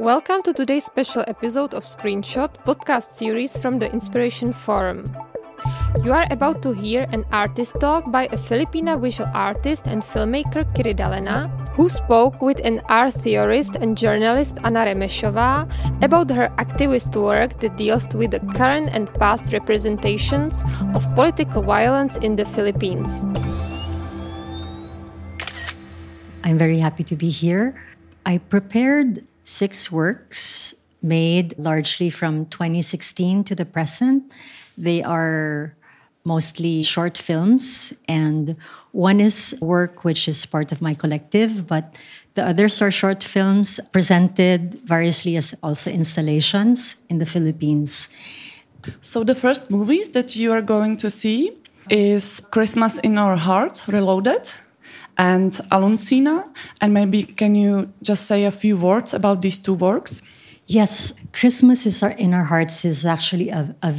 Welcome to today's special episode of Screenshot podcast series from the Inspiration Forum. You are about to hear an artist talk by a Filipina visual artist and filmmaker Kiri Dalena, who spoke with an art theorist and journalist Anna Remešová about her activist work that deals with the current and past representations of political violence in the Philippines. I'm very happy to be here. I prepared six works made largely from 2016 to the present. They are mostly short films, and one is work which is part of my collective, but the others are short films presented variously as also installations in the Philippines. So, the first movies that you are going to see is Christmas in Our Hearts Reloaded and Alonsina. And maybe can you just say a few words about these two works? Yes, Christmas is our, in Our Hearts is actually a, a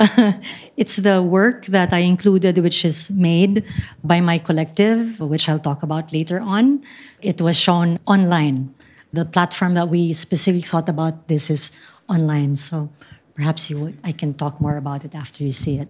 it's the work that I included, which is made by my collective, which I'll talk about later on. It was shown online. The platform that we specifically thought about this is online. So perhaps you, I can talk more about it after you see it.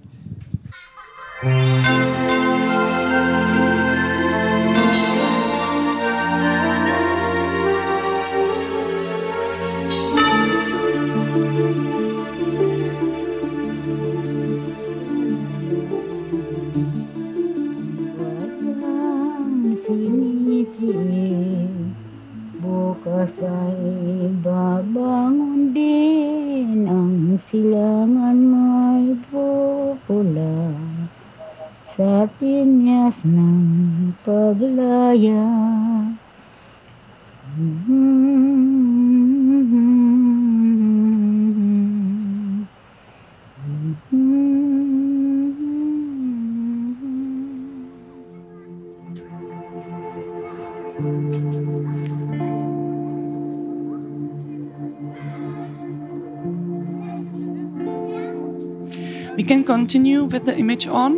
Continue with the image on.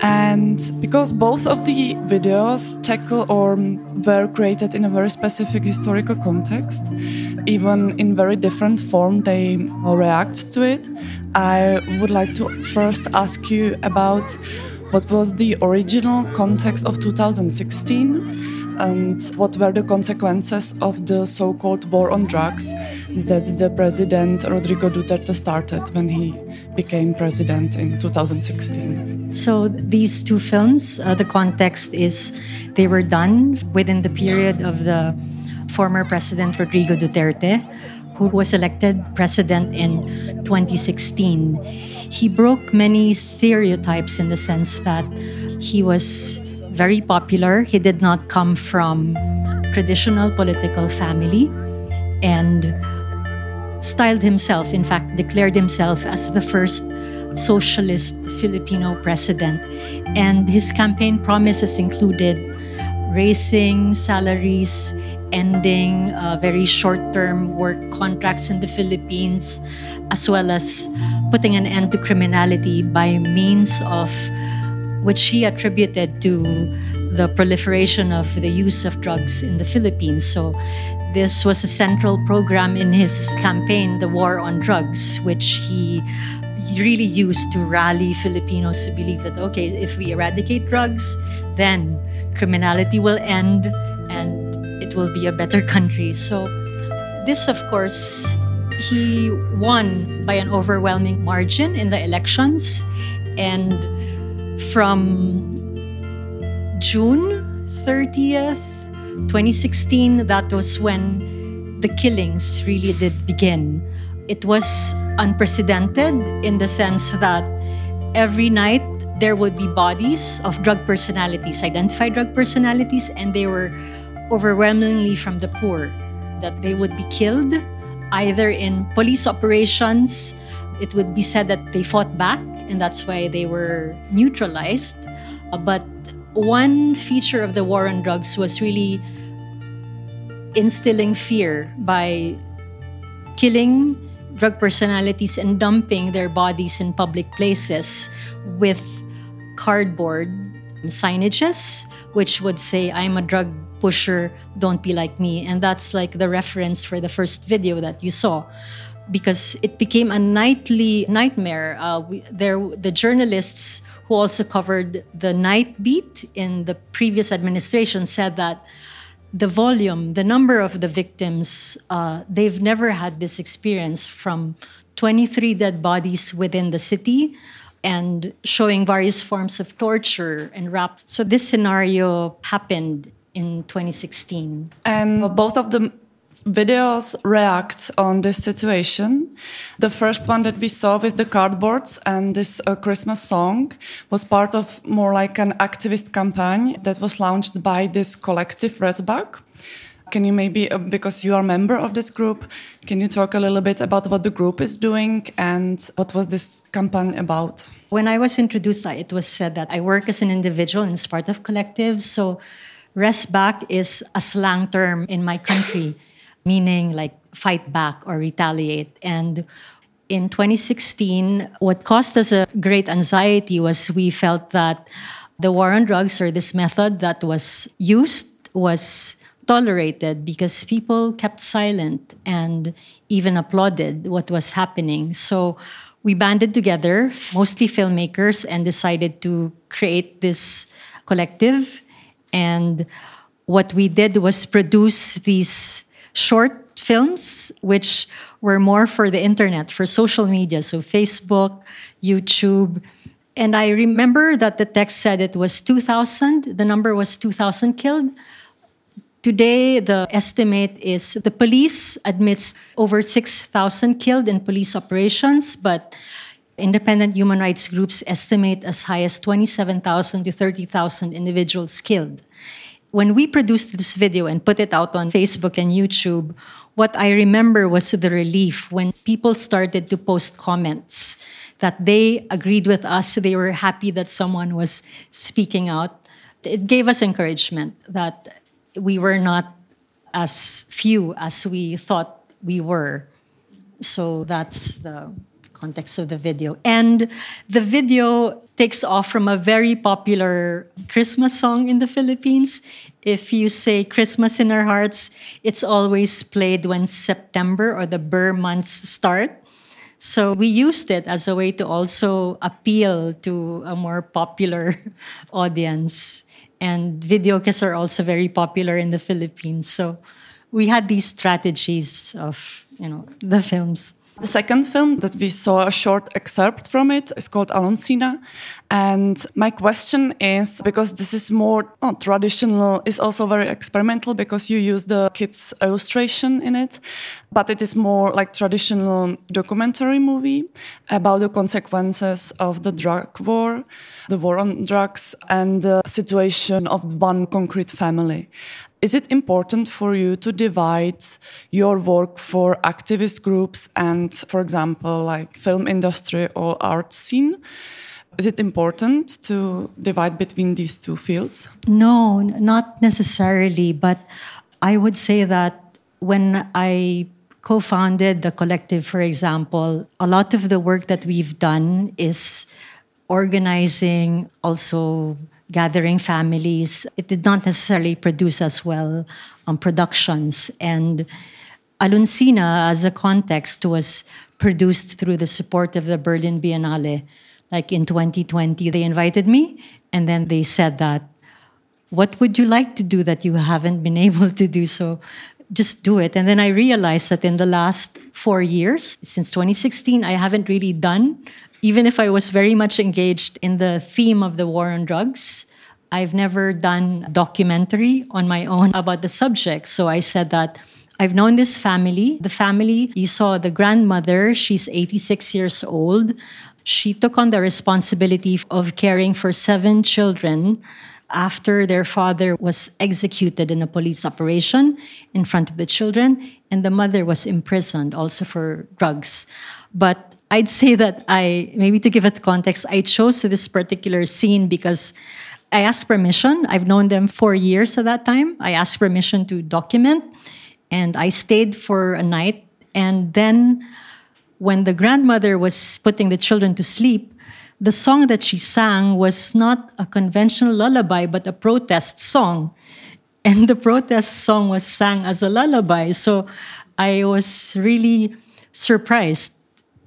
And because both of the videos tackle or were created in a very specific historical context, even in very different form, they react to it. I would like to first ask you about what was the original context of 2016 and what were the consequences of the so called war on drugs that the president Rodrigo Duterte started when he became president in 2016. So, these two films, uh, the context is they were done within the period of the former president Rodrigo Duterte, who was elected president in 2016. He broke many stereotypes in the sense that he was very popular. He did not come from traditional political family and styled himself, in fact, declared himself as the first socialist Filipino president. And his campaign promises included raising salaries, ending uh, very short term work contracts in the Philippines, as well as putting an end to criminality by means of which he attributed to the proliferation of the use of drugs in the Philippines. So, this was a central program in his campaign, the War on Drugs, which he really used to rally Filipinos to believe that, okay, if we eradicate drugs, then criminality will end and it will be a better country. So, this, of course, he won by an overwhelming margin in the elections. And from June 30th, 2016, that was when the killings really did begin. It was unprecedented in the sense that every night there would be bodies of drug personalities, identified drug personalities, and they were overwhelmingly from the poor. That they would be killed either in police operations, it would be said that they fought back and that's why they were neutralized. Uh, but one feature of the war on drugs was really instilling fear by killing drug personalities and dumping their bodies in public places with cardboard signages, which would say, I'm a drug Pusher, Don't Be Like Me. And that's like the reference for the first video that you saw because it became a nightly nightmare. Uh, we, there, the journalists who also covered the night beat in the previous administration said that the volume, the number of the victims, uh, they've never had this experience from 23 dead bodies within the city and showing various forms of torture and rap. So this scenario happened in 2016. And both of the videos react on this situation. The first one that we saw with the cardboards and this uh, Christmas song was part of more like an activist campaign that was launched by this collective Resbak. Can you maybe, uh, because you are a member of this group, can you talk a little bit about what the group is doing and what was this campaign about? When I was introduced, it was said that I work as an individual and as part of collectives. So Resbak is a slang term in my country meaning like fight back or retaliate. And in 2016, what caused us a great anxiety was we felt that the war on drugs or this method that was used was tolerated because people kept silent and even applauded what was happening. So we banded together, mostly filmmakers, and decided to create this collective. And what we did was produce these short films, which were more for the internet, for social media, so Facebook, YouTube. And I remember that the text said it was 2,000, the number was 2,000 killed. Today, the estimate is the police admits over 6,000 killed in police operations, but independent human rights groups estimate as high as 27,000 to 30,000 individuals killed when we produced this video and put it out on Facebook and YouTube, what I remember was the relief when people started to post comments that they agreed with us. They were happy that someone was speaking out. It gave us encouragement that we were not as few as we thought we were. So that's the context of the video. And the video takes off from a very popular Christmas song in the Philippines. If you say Christmas in our hearts, it's always played when September or the Ber months start. So we used it as a way to also appeal to a more popular audience. And video are also very popular in the Philippines. So we had these strategies of, you know, the films. The second film that we saw a short excerpt from it is called Alonsina. And my question is because this is more not traditional, is also very experimental because you use the kids' illustration in it, but it is more like traditional documentary movie about the consequences of the drug war, the war on drugs, and the situation of one concrete family. Is it important for you to divide your work for activist groups and, for example, like film industry or art scene? Is it important to divide between these two fields? No, not necessarily. But I would say that when I co founded the collective, for example, a lot of the work that we've done is organizing, also gathering families. It did not necessarily produce as well um, productions. And Alonsina, as a context, was produced through the support of the Berlin Biennale. Like in 2020, they invited me, and then they said that, What would you like to do that you haven't been able to do? So just do it. And then I realized that in the last four years, since 2016, I haven't really done even if I was very much engaged in the theme of the war on drugs, I've never done a documentary on my own about the subject. So I said that I've known this family. The family, you saw the grandmother, she's 86 years old. She took on the responsibility of caring for seven children after their father was executed in a police operation in front of the children, and the mother was imprisoned also for drugs. But I'd say that I, maybe to give it context, I chose this particular scene because I asked permission. I've known them for years at that time. I asked permission to document, and I stayed for a night. And then, when the grandmother was putting the children to sleep, the song that she sang was not a conventional lullaby, but a protest song. and the protest song was sang as a lullaby. So I was really surprised,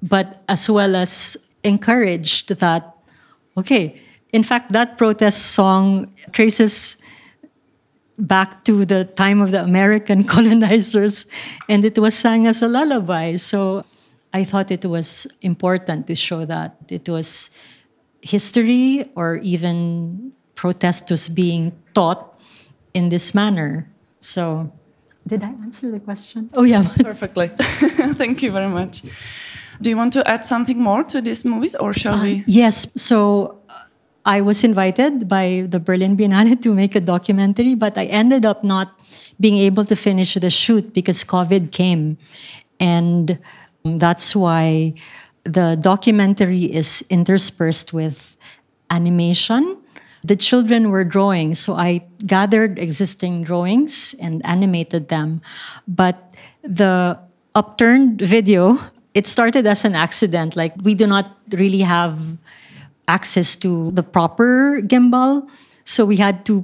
but as well as encouraged that, okay, in fact, that protest song traces back to the time of the American colonizers, and it was sang as a lullaby. So I thought it was important to show that it was history or even protest was being taught in this manner. So, did I answer the question? Oh, yeah. Perfectly. Thank you very much. Do you want to add something more to these movies or shall uh, we? Yes. So, I was invited by the Berlin Biennale to make a documentary, but I ended up not being able to finish the shoot because COVID came. And that's why the documentary is interspersed with animation. The children were drawing, so I gathered existing drawings and animated them. But the upturned video, it started as an accident. Like, we do not really have access to the proper gimbal. So we had to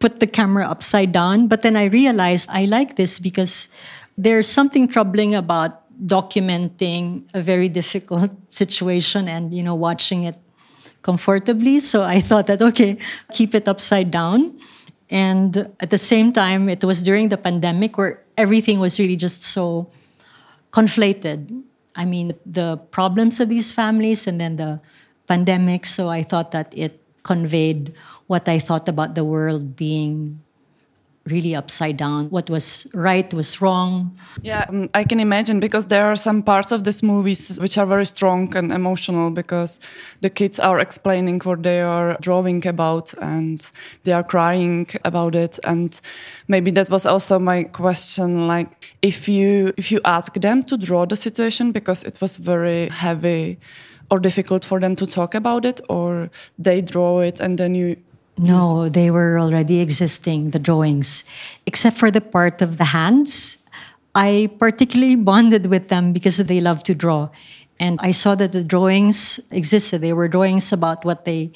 put the camera upside down. But then I realized I like this because there's something troubling about documenting a very difficult situation and you know watching it comfortably so i thought that okay keep it upside down and at the same time it was during the pandemic where everything was really just so conflated i mean the problems of these families and then the pandemic. So i thought that it conveyed what i thought about the world being really upside down. What was right was wrong. Yeah, um, I can imagine because there are some parts of this movies which are very strong and emotional because the kids are explaining what they are drawing about and they are crying about it. And maybe that was also my question like if you if you ask them to draw the situation because it was very heavy or difficult for them to talk about it or they draw it and then you no, they were already existing, the drawings, except for the part of the hands. I particularly bonded with them because they love to draw. And I saw that the drawings existed. They were drawings about what they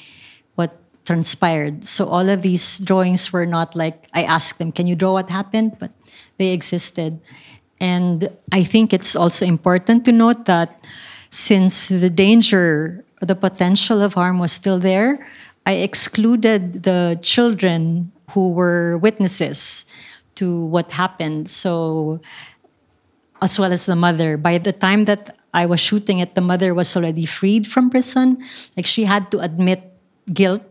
what transpired. So all of these drawings were not like I asked them, "Can you draw what happened?" but they existed. And I think it's also important to note that since the danger, the potential of harm was still there, I excluded the children who were witnesses to what happened. So, as well as the mother. By the time that I was shooting it, the mother was already freed from prison. Like she had to admit guilt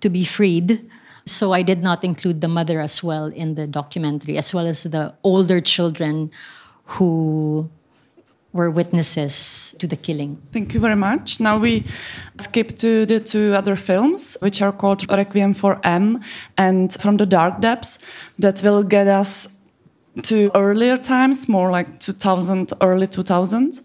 to be freed. So I did not include the mother as well in the documentary, as well as the older children who were witnesses to the killing. Thank you very much. Now we skip to the two other films, which are called Requiem for M and From the Dark Depths, that will get us to earlier times, more like 2000, early 2000s.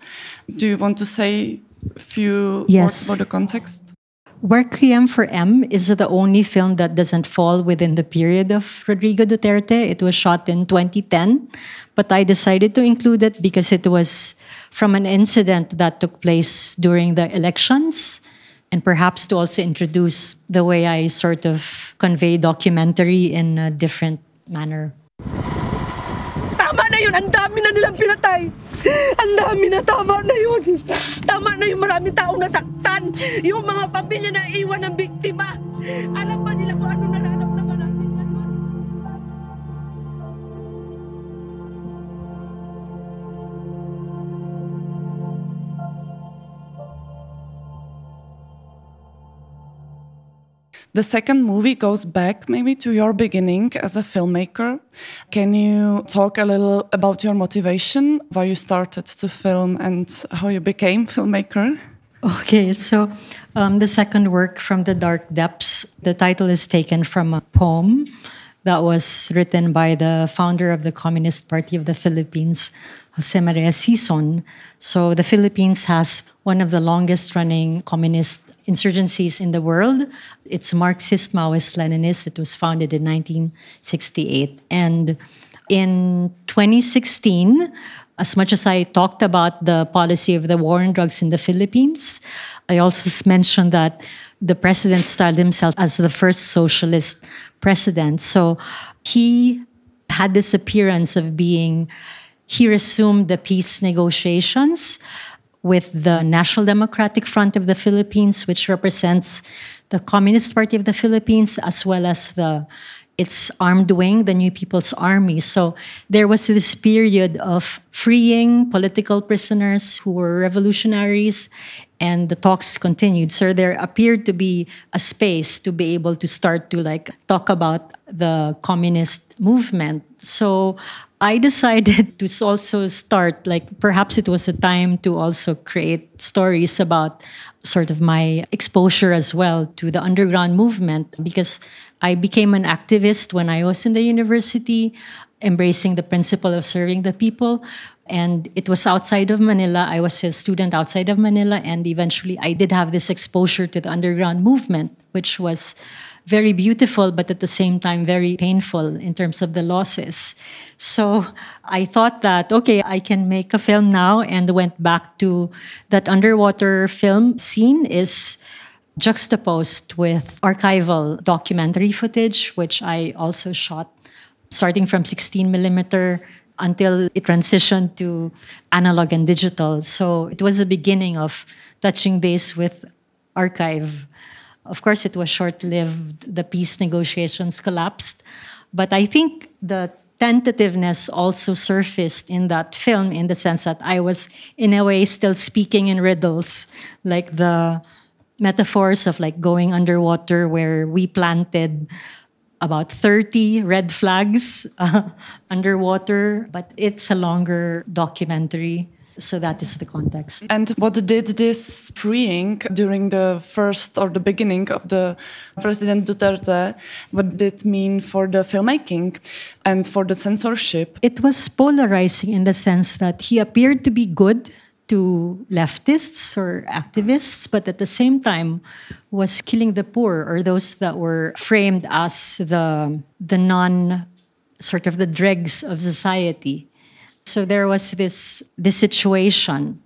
Do you want to say a few yes. words about the context? Requiem for M is the only film that doesn't fall within the period of Rodrigo Duterte. It was shot in 2010, but I decided to include it because it was from an incident that took place during the elections and perhaps to also introduce the way I sort of convey documentary in a different manner. Tama na yun! Ang dami na nilang pinatay! Ang dami na! Tama na yun! Tama na yung taong nasaktan! Yung mga pamilya na iwan ng biktima! Alam ba nila kung ano nararamdaman? The second movie goes back maybe to your beginning as a filmmaker. Can you talk a little about your motivation, why you started to film, and how you became filmmaker? Okay, so um, the second work from the dark depths, the title is taken from a poem that was written by the founder of the Communist Party of the Philippines, Jose Maria Sison. So the Philippines has one of the longest running communist insurgencies in the world. It's Marxist, Maoist, Leninist. It was founded in 1968. And in 2016, as much as I talked about the policy of the war on drugs in the Philippines, I also mentioned that the president styled himself as the first socialist president. So he had this appearance of being, he resumed the peace negotiations with the National Democratic Front of the Philippines, which represents the Communist Party of the Philippines, as well as the its armed wing, the New People's Army. So there was this period of freeing political prisoners who were revolutionaries, and the talks continued. So there appeared to be a space to be able to start to like talk about the communist movement. So I decided to also start, like, perhaps it was a time to also create stories about sort of my exposure as well to the underground movement because I became an activist when I was in the university, embracing the principle of serving the people. And it was outside of Manila. I was a student outside of Manila. And eventually, I did have this exposure to the underground movement, which was very beautiful, but at the same time very painful in terms of the losses. So I thought that, okay, I can make a film now and went back to that underwater film scene is juxtaposed with archival documentary footage, which I also shot starting from 16 millimeter until it transitioned to analog and digital. So it was the beginning of touching base with archive of course, it was short lived. The peace negotiations collapsed. But I think the tentativeness also surfaced in that film in the sense that I was, in a way, still speaking in riddles, like the metaphors of like going underwater where we planted about 30 red flags uh, underwater but it's a longer documentary so that is the context. And what did this freeing during the first or the beginning of the President Duterte, what did it mean for the filmmaking and for the censorship? It was polarizing in the sense that he appeared to be good to leftists or activists, but at the same time was killing the poor or those that were framed as the the non sort of the dregs of society. So there was this this situation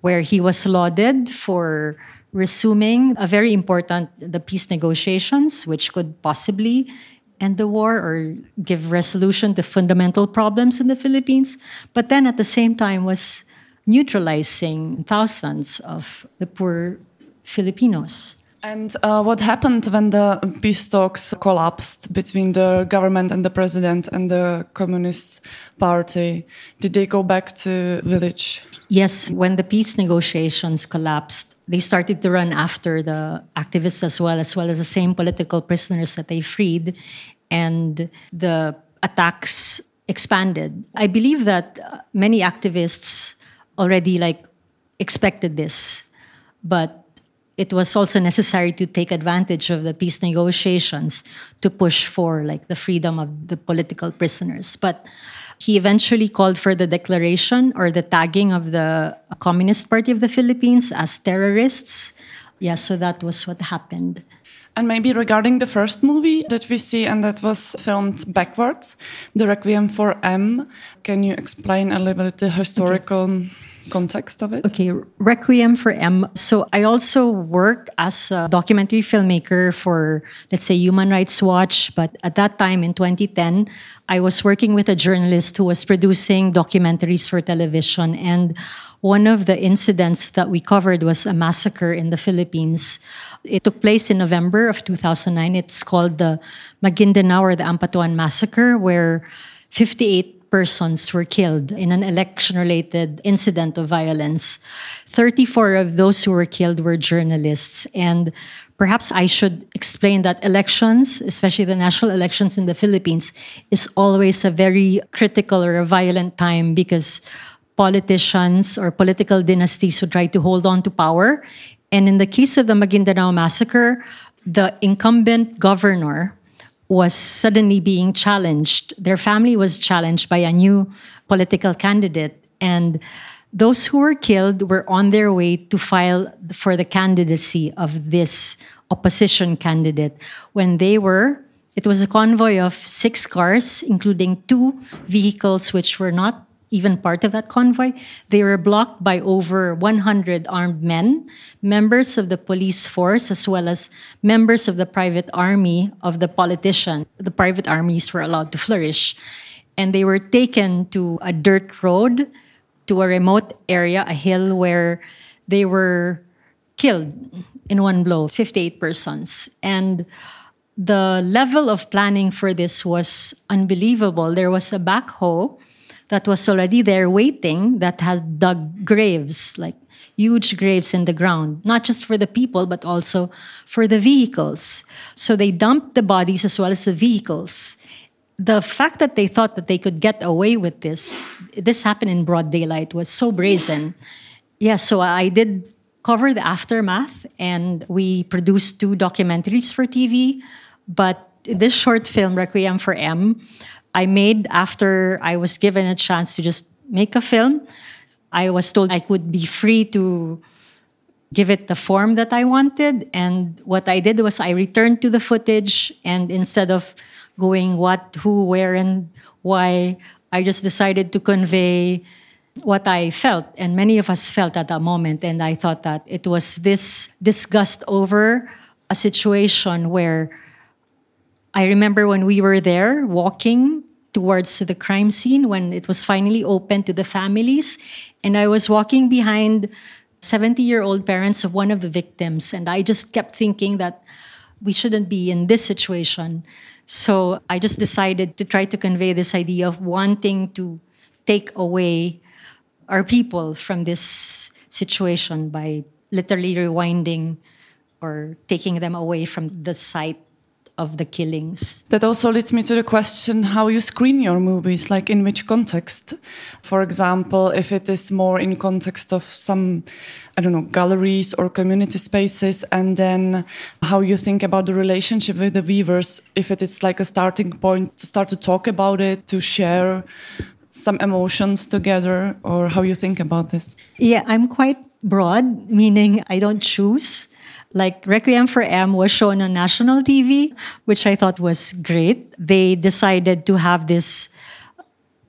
where he was lauded for resuming a very important the peace negotiations, which could possibly end the war or give resolution to fundamental problems in the Philippines. But then at the same time was neutralizing thousands of the poor Filipinos. And uh, what happened when the peace talks collapsed between the government and the president and the Communist Party? Did they go back to village? Yes, when the peace negotiations collapsed, they started to run after the activists as well, as well as the same political prisoners that they freed, and the attacks expanded. I believe that many activists already like expected this, but it was also necessary to take advantage of the peace negotiations to push for like the freedom of the political prisoners. But he eventually called for the declaration or the tagging of the communist party of the philippines as terrorists. Yeah so that was what happened. And maybe regarding the first movie that we see and that was filmed backwards, The Requiem for M, can you explain a little bit the historical okay context of it? Okay, Requiem for M. So I also work as a documentary filmmaker for, let's say, Human Rights Watch. But at that time in 2010, I was working with a journalist who was producing documentaries for television. And one of the incidents that we covered was a massacre in the Philippines. It took place in November of 2009. It's called the Maguindanao or the Ampatuan Massacre, where 58 persons were killed in an election related incident of violence. 34 of those who were killed were journalists. And perhaps I should explain that elections, especially the national elections in the Philippines, is always a very critical or a violent time because politicians or political dynasties would try to hold on to power. And in the case of the Maguindanao massacre, the incumbent governor was suddenly being challenged. Their family was challenged by a new political candidate. And those who were killed were on their way to file for the candidacy of this opposition candidate. When they were, it was a convoy of six cars, including two vehicles which were not even part of that convoy. They were blocked by over 100 armed men, members of the police force, as well as members of the private army of the politician. The private armies were allowed to flourish. And they were taken to a dirt road, to a remote area, a hill where they were killed in one blow 58 persons. And the level of planning for this was unbelievable. There was a backhoe that was already there waiting that had dug graves, like huge graves in the ground, not just for the people, but also for the vehicles. So they dumped the bodies as well as the vehicles. The fact that they thought that they could get away with this, this happened in broad daylight, was so brazen. Yeah, so I did cover the aftermath and we produced two documentaries for TV. But this short film, Requiem for M, I made after I was given a chance to just make a film. I was told I could be free to give it the form that I wanted. And what I did was I returned to the footage, and instead of going what, who, where, and why, I just decided to convey what I felt, and many of us felt at that moment. And I thought that it was this disgust over a situation where I remember when we were there walking towards the crime scene when it was finally open to the families. And I was walking behind 70 year old parents of one of the victims. And I just kept thinking that we shouldn't be in this situation. So I just decided to try to convey this idea of wanting to take away our people from this situation by literally rewinding or taking them away from the site of the killings. That also leads me to the question how you screen your movies, like in which context. For example, if it is more in context of some, I don't know, galleries or community spaces, and then how you think about the relationship with the viewers, if it is like a starting point to start to talk about it, to share some emotions together, or how you think about this? Yeah, I'm quite broad, meaning I don't choose like Requiem for M was shown on national TV, which I thought was great. They decided to have this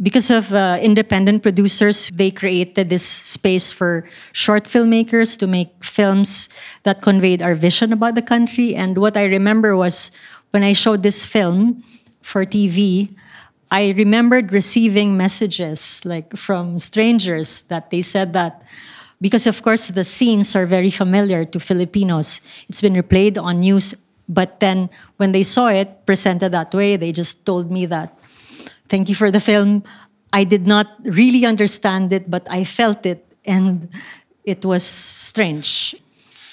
because of uh, independent producers, they created this space for short filmmakers to make films that conveyed our vision about the country. And what I remember was when I showed this film for TV, I remembered receiving messages like from strangers that they said that because of course the scenes are very familiar to Filipinos. It's been replayed on news, but then when they saw it presented that way, they just told me that, thank you for the film. I did not really understand it, but I felt it and it was strange.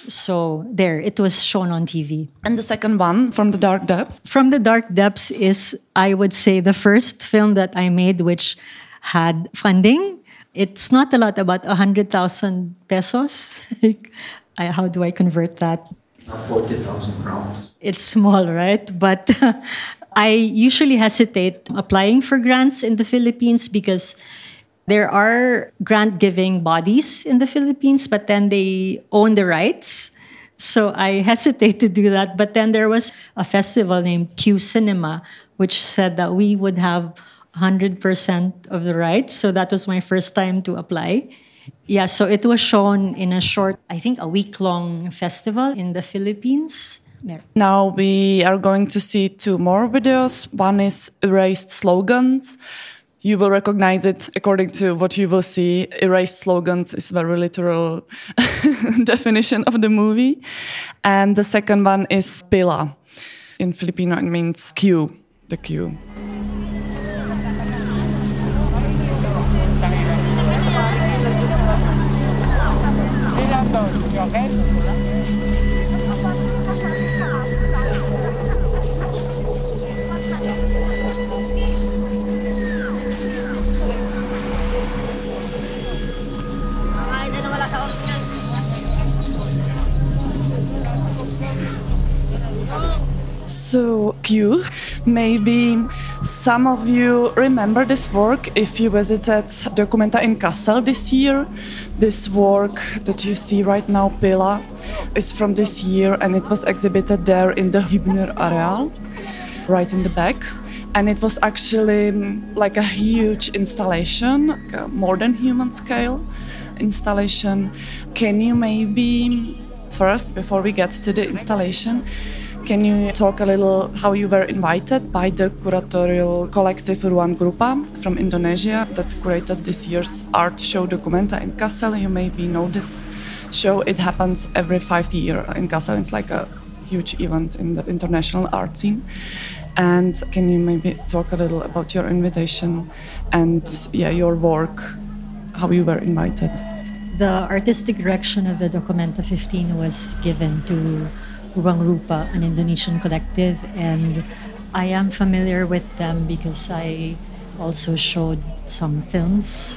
So there, it was shown on TV. And the second one, From the Dark Depths? From the Dark Depths is, I would say, the first film that I made which had funding it's not a lot, about 100,000 pesos. I, how do I convert that? 40,000 crowns. It's small, right? But I usually hesitate applying for grants in the Philippines because there are grant giving bodies in the Philippines, but then they own the rights. So I hesitate to do that. But then there was a festival named Q Cinema, which said that we would have 100% of the rights. So that was my first time to apply. Yeah, so it was shown in a short, I think a week long festival in the Philippines. Now we are going to see two more videos. One is erased slogans. You will recognize it according to what you will see. Erased slogans is very literal definition of the movie. And the second one is pila. In Filipino, it means queue, the queue. Maybe some of you remember this work if you visited Documenta in Kassel this year. This work that you see right now, Pila, is from this year and it was exhibited there in the Hübner Areal, right in the back. And it was actually um, like a huge installation, like a more than human scale installation. Can you maybe first, before we get to the installation, can you talk a little how you were invited by the curatorial collective Ruang Rupa from Indonesia that curated this year's art show Documenta in Kassel? You maybe know this show. It happens every five year in Kassel. It's like a huge event in the international art scene. And can you maybe talk a little about your invitation and yeah, your work, how you were invited? The artistic direction of the Documenta 15 was given to Ruang Rupa, an Indonesian collective, and I am familiar with them because I also showed some films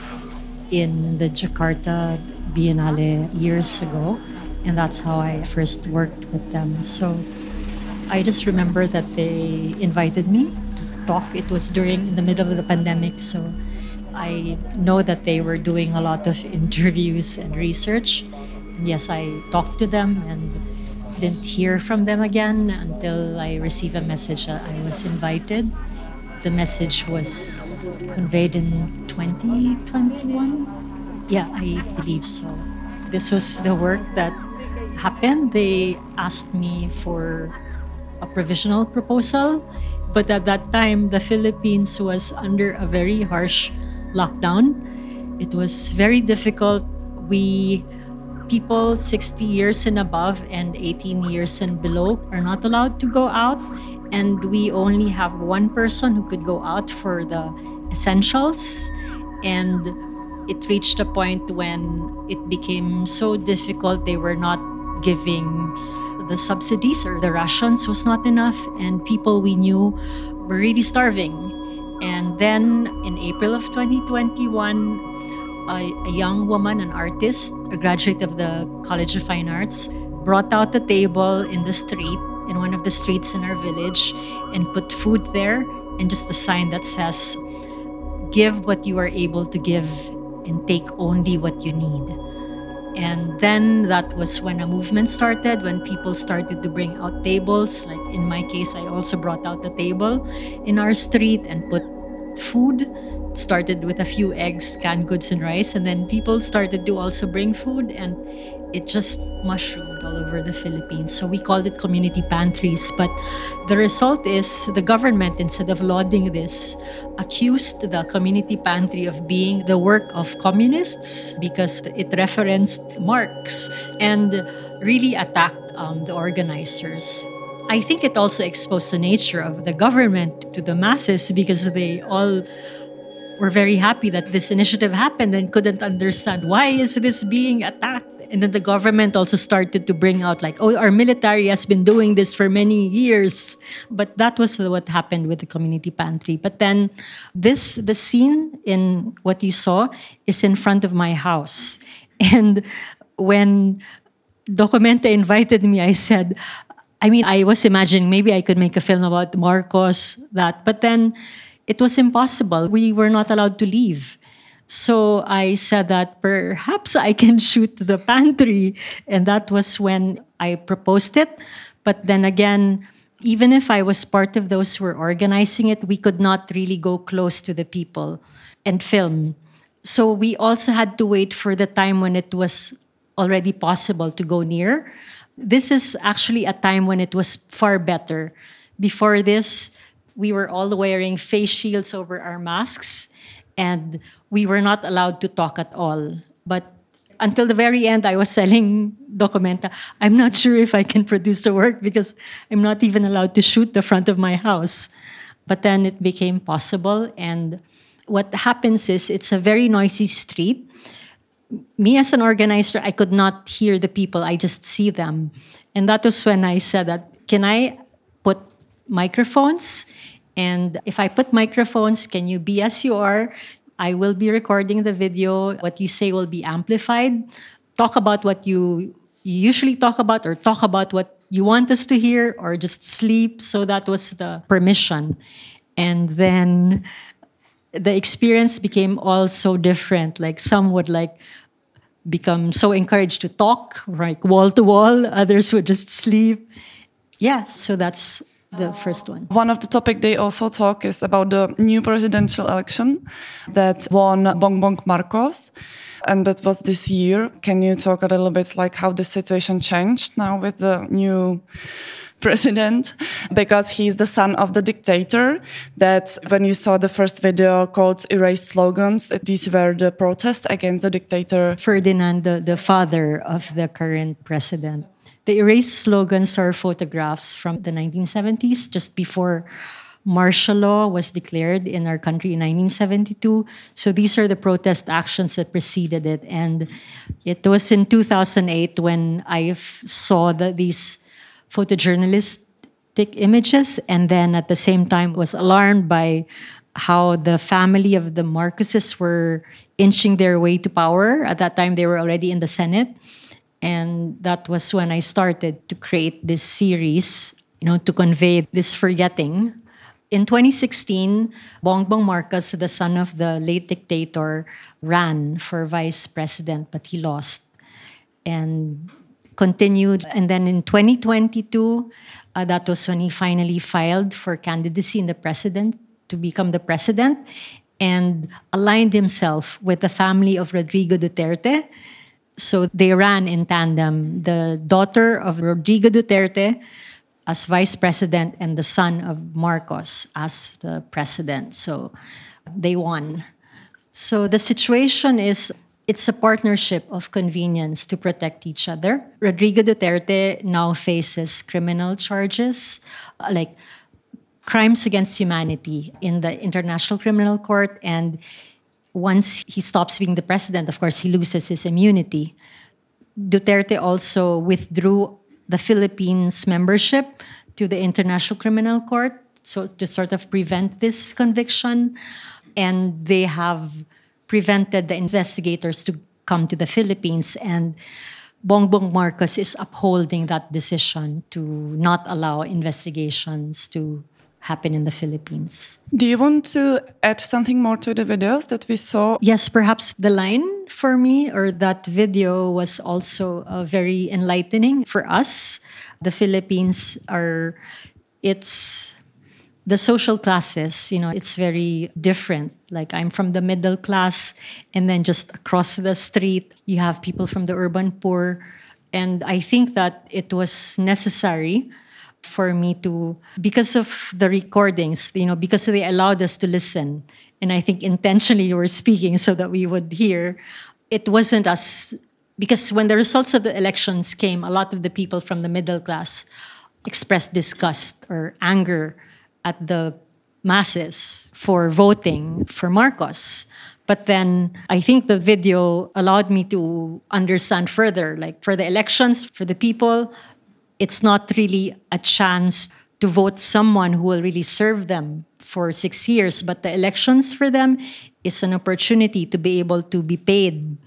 in the Jakarta Biennale years ago, and that's how I first worked with them. So I just remember that they invited me to talk. It was during the middle of the pandemic, so I know that they were doing a lot of interviews and research. And yes, I talked to them and didn't hear from them again until I received a message that I was invited. The message was conveyed in 2021. Yeah, I believe so. This was the work that happened. They asked me for a provisional proposal, but at that time, the Philippines was under a very harsh lockdown. It was very difficult. We people 60 years and above and 18 years and below are not allowed to go out and we only have one person who could go out for the essentials. And it reached a point when it became so difficult they were not giving the subsidies or the rations was not enough and people we knew were really starving. And then in april of 2021 a, a young woman, an artist, a graduate of the College of Fine Arts, brought out a table in the street, in one of the streets in our village, and put food there and just a sign that says, Give what you are able to give and take only what you need. And then that was when a movement started, when people started to bring out tables. Like in my case, I also brought out a table in our street and put food started with a few eggs, canned goods, and rice, and then people started to also bring food, and it just mushroomed all over the Philippines. So we called it community pantries. But the result is the government, instead of lauding this, accused the community pantry of being the work of communists because it referenced Marx and really attacked um, the organizers. I think it also exposed the nature of the government to the masses because they all were very happy that this initiative happened and couldn't understand why is this being attacked. And then the government also started to bring out like oh our military has been doing this for many years. But that was what happened with the community pantry. But then this the scene in what you saw is in front of my house. And when documenta invited me i said i mean i was imagining maybe i could make a film about marcos that but then it was impossible. We were not allowed to leave. So I said that perhaps I can shoot the pantry. And that was when I proposed it. But then again, even if I was part of those who were organizing it, we could not really go close to the people and film. So we also had to wait for the time when it was already possible to go near. This is actually a time when it was far better. Before this, we were all wearing face shields over our masks and we were not allowed to talk at all. But until the very end, I was selling Documenta. I'm not sure if I can produce the work because I'm not even allowed to shoot the front of my house. But then it became possible. And what happens is it's a very noisy street. Me as an organizer, I could not hear the people, I just see them. And that was when I said that, can I put microphones. And if I put microphones, can you be as you are? I will be recording the video. What you say will be amplified. Talk about what you, usually talk about, or talk about what you want us to hear, or just sleep. So that was the permission. And then the experience became all so different. Like some would like become so encouraged to talk, like wall to wall. Others would just sleep. Yeah, so that's the first one. One of the topic they also talk is about the new presidential election that won Bongbong Marcos. And that was this year. Can you talk a little bit like how the situation changed now with the new president because he's the son of the dictator that when you saw the first video called erase slogans these were the protests against the dictator. Ferdinand the, the father of the current president. The erase slogans are photographs from the 1970s just before martial law was declared in our country in 1972 so these are the protest actions that preceded it. And it was in 2008 when i saw the, these photojournalistic images, and then at the same time was alarmed by how the family of the Marcoses were inching their way to power. At that time, they were already in the Senate. And that was when I started to create this series, you know, to convey this forgetting. In 2016, Bongbong Marcos, the son of the late dictator, ran for vice president, but he lost. And continued. And then in 2022, uh, when he finally filed for candidacy in the president to become the president and aligned himself with the family of Rodrigo Duterte. So they ran in tandem the daughter of Rodrigo Duterte as vice president and the son of Marcos as the president. So they won. So the situation is it's a partnership of convenience to protect each other. Rodrigo Duterte now faces criminal charges uh, like crimes against humanity in the International Criminal Court. And once he stops being the president, of course, he loses his immunity. Duterte also withdrew the Philippines' membership to the International Criminal Court so to sort of prevent this conviction. And they have prevented the investigators to come to the Philippines. And Bongbong Marcos is upholding that decision to not allow investigations to happen in the Philippines. Do you want to add something more to the videos that we saw? Yes, perhaps the line for me or that video was also uh, very enlightening for us. The Philippines are, it's the social classes, you know, it's very different. Like I'm from the middle class, and then just across the street, you have people from the urban poor. And I think that it was necessary for me to, because of the recordings, you know, because they allowed us to listen. And I think intentionally you were speaking so that we would hear. It wasn't as, because when the results of the elections came, a lot of the people from the middle class expressed disgust or anger at the masses for voting for Marcos. But then I think the video allowed me to understand further like for the elections, for the people, it's not really a chance to vote someone who will really serve them for six years, but the elections for them is an opportunity to be able to be paid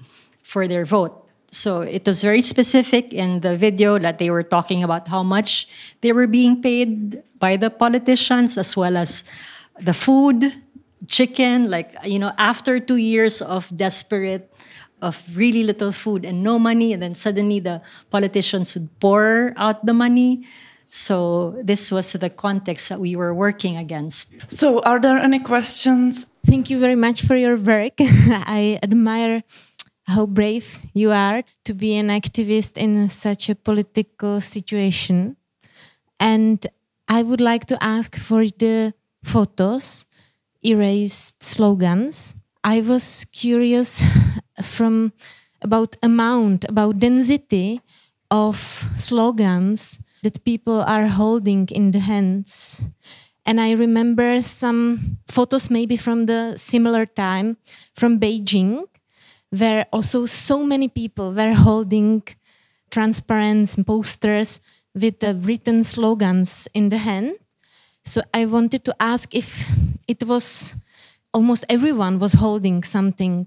for their vote. So it was very specific in the video that they were talking about how much they were being paid by the politicians, as well as the food, chicken. Like, you know, after two years of desperate, of really little food and no money, and then suddenly the politicians would pour out the money. So this was the context that we were working against. So, are there any questions? Thank you very much for your work. I admire how brave you are to be an activist in such a political situation. And I would like to ask for the photos, erased slogans. I was curious from about amount, about density of slogans that people are holding in the hands. And I remember some photos, maybe from the similar time from Beijing, where also so many people were holding transparents posters with the written slogans in the hand. So I wanted to ask if it was almost everyone was holding something.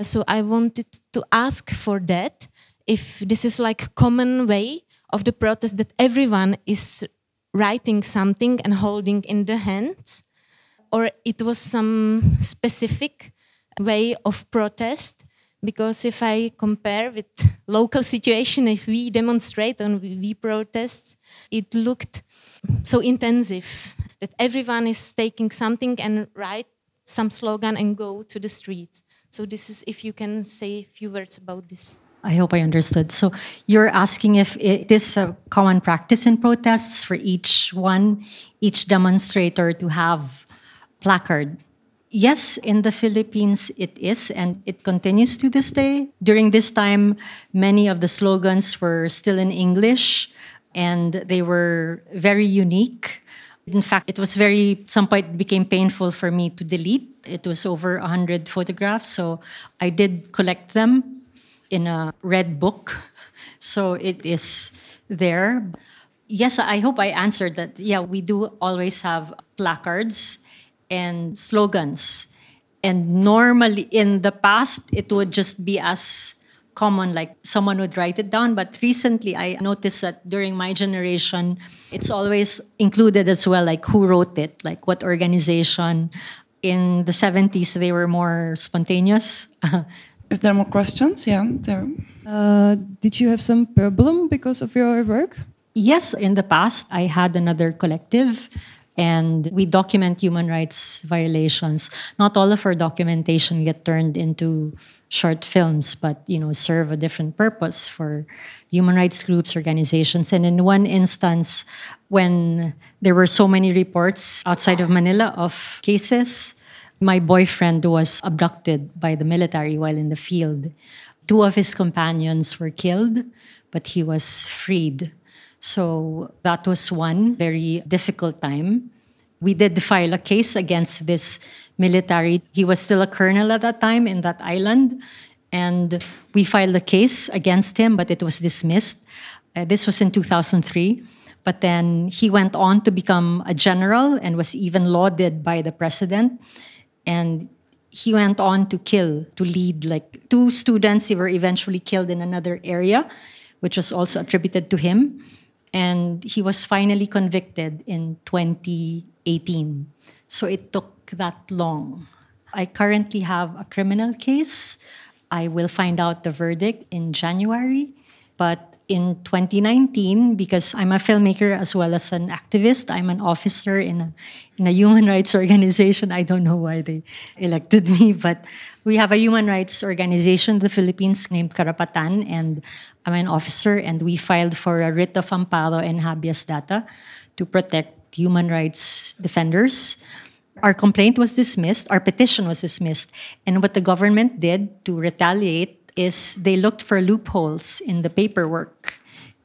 So I wanted to ask for that if this is like common way of the protest that everyone is writing something and holding in the hands or it was some specific way of protest because if I compare with local situation, if we demonstrate and we protest, it looked so intensive that everyone is taking something and write some slogan and go to the streets. So this is if you can say a few words about this. I hope I understood. So you're asking if it is a uh, common practice in protests for each one, each demonstrator to have placard. Yes, in the Philippines it is, and it continues to this day. During this time, many of the slogans were still in English, and they were very unique. In fact, it was very, some point became painful for me to delete. It was over 100 photographs, so I did collect them in a red book. So it is there. Yes, I hope I answered that. Yeah, we do always have placards and slogans. And normally in the past, it would just be as common, like someone would write it down. But recently, I noticed that during my generation, it's always included as well, like who wrote it, like what organization. In the 70s, they were more spontaneous. Is there more questions? Yeah, there. Uh, did you have some problem because of your work? Yes, in the past, I had another collective and we document human rights violations. Not all of our documentation get turned into short films, but you know, serve a different purpose for human rights groups, organizations. And in one instance, when there were so many reports outside of Manila of cases, my boyfriend was abducted by the military while in the field. Two of his companions were killed, but he was freed. So that was one very difficult time. We did file a case against this military. He was still a colonel at that time in that island. And we filed a case against him, but it was dismissed. Uh, this was in 2003. But then he went on to become a general and was even lauded by the president and he went on to kill to lead like two students He were eventually killed in another area which was also attributed to him and he was finally convicted in 2018 so it took that long. I currently have a criminal case. I will find out the verdict in january. But in 2019 because I'm a filmmaker as well as an activist. I'm an officer in a, in a human rights organization. I don't know why they elected me, but we have a human rights organization in the Philippines named Karapatan, and I'm an officer, and we filed for a writ of amparo and habeas data to protect human rights defenders. Our complaint was dismissed, our petition was dismissed, and what the government did to retaliate is they looked for loopholes in the paperwork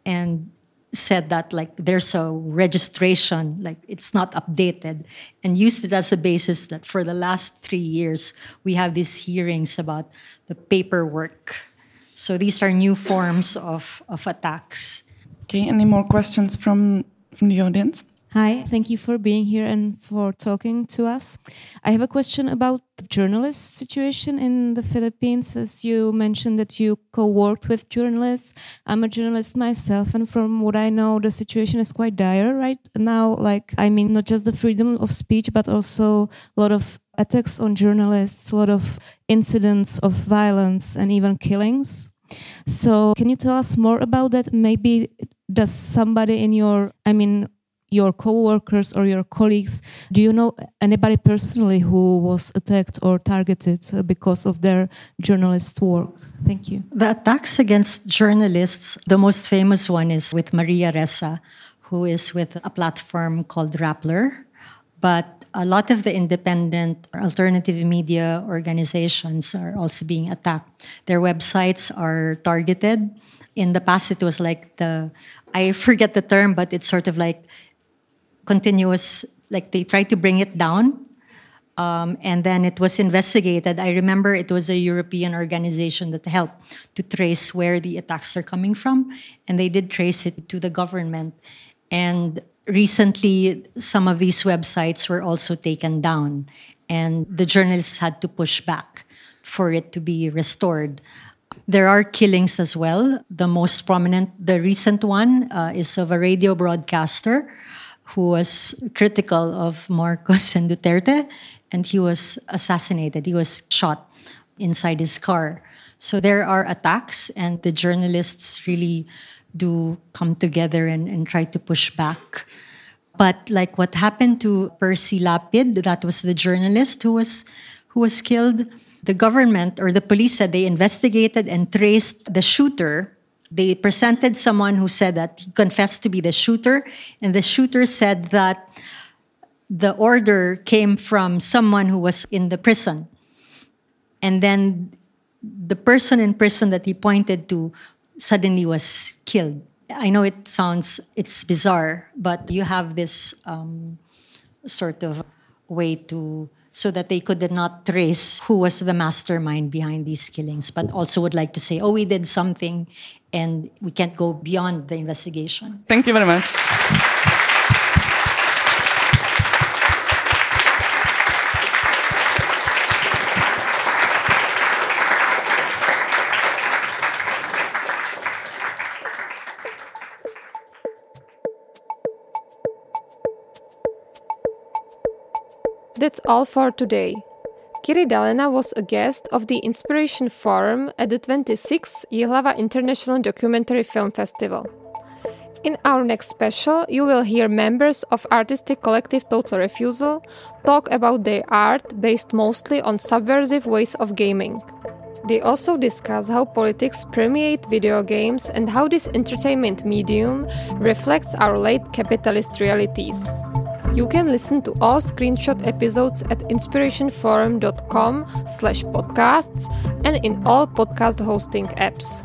and said that like there's a registration like it's not updated and used it as a basis that for the last three years we have these hearings about the paperwork. So these are new forms of, of attacks. Okay any more questions from from the audience Hi, thank you for being here and for talking to us. I have a question about the journalist situation in the Philippines. As you mentioned that you co-worked with journalists. I'm a journalist myself, and from what I know, the situation is quite dire right now. Like, I mean, not just the freedom of speech, but also a lot of attacks on journalists, a lot of incidents of violence, and even killings. So, can you tell us more about that? Maybe does somebody in your, I mean, your co-workers or your colleagues do you know anybody personally who was attacked or targeted because of their journalist work? Thank you. The attacks against journalists the most famous one is with maria ressa who is with a platform called rappler. But a lot of the independent alternative media organizations are also being attacked. Their websites are targeted. In the past it was like the i forget the term but it's sort of like continuous, like they tried to bring it down. Um, and then it was investigated. I remember it was a European organization that helped to trace where the attacks are coming from, and they did trace it to the government. And recently, some of these websites were also taken down, and the journalists had to push back for it to be restored. There are killings as well. The most prominent, the recent one, uh, is of a radio broadcaster who was critical of Marcos and Duterte, and he was assassinated. He was shot inside his car. So there are attacks, and the journalists really do come together and, and try to push back. But like what happened to Percy Lapid, that was the journalist who was who was killed. The government or the police said they investigated and traced the shooter. They presented someone who said that he confessed to be the shooter, and the shooter said that the order came from someone who was in the prison. And then the person in prison that he pointed to suddenly was killed. I know it sounds it's bizarre, but you have this um, sort of way to so that they could not trace who was the mastermind behind these killings, but also would like to say, oh, we did something and we can't go beyond the investigation. Thank you very much. That's all for today. Kiri Dalena was a guest of the Inspiration Forum at the 26th Jihlava International Documentary Film Festival. In our next special, you will hear members of artistic collective Total Refusal talk about their art based mostly on subversive ways of gaming. They also discuss how politics permeate video games and how this entertainment medium reflects our late capitalist realities. You can listen to all screenshot episodes at inspirationforum.com slash podcasts and in all podcast hosting apps.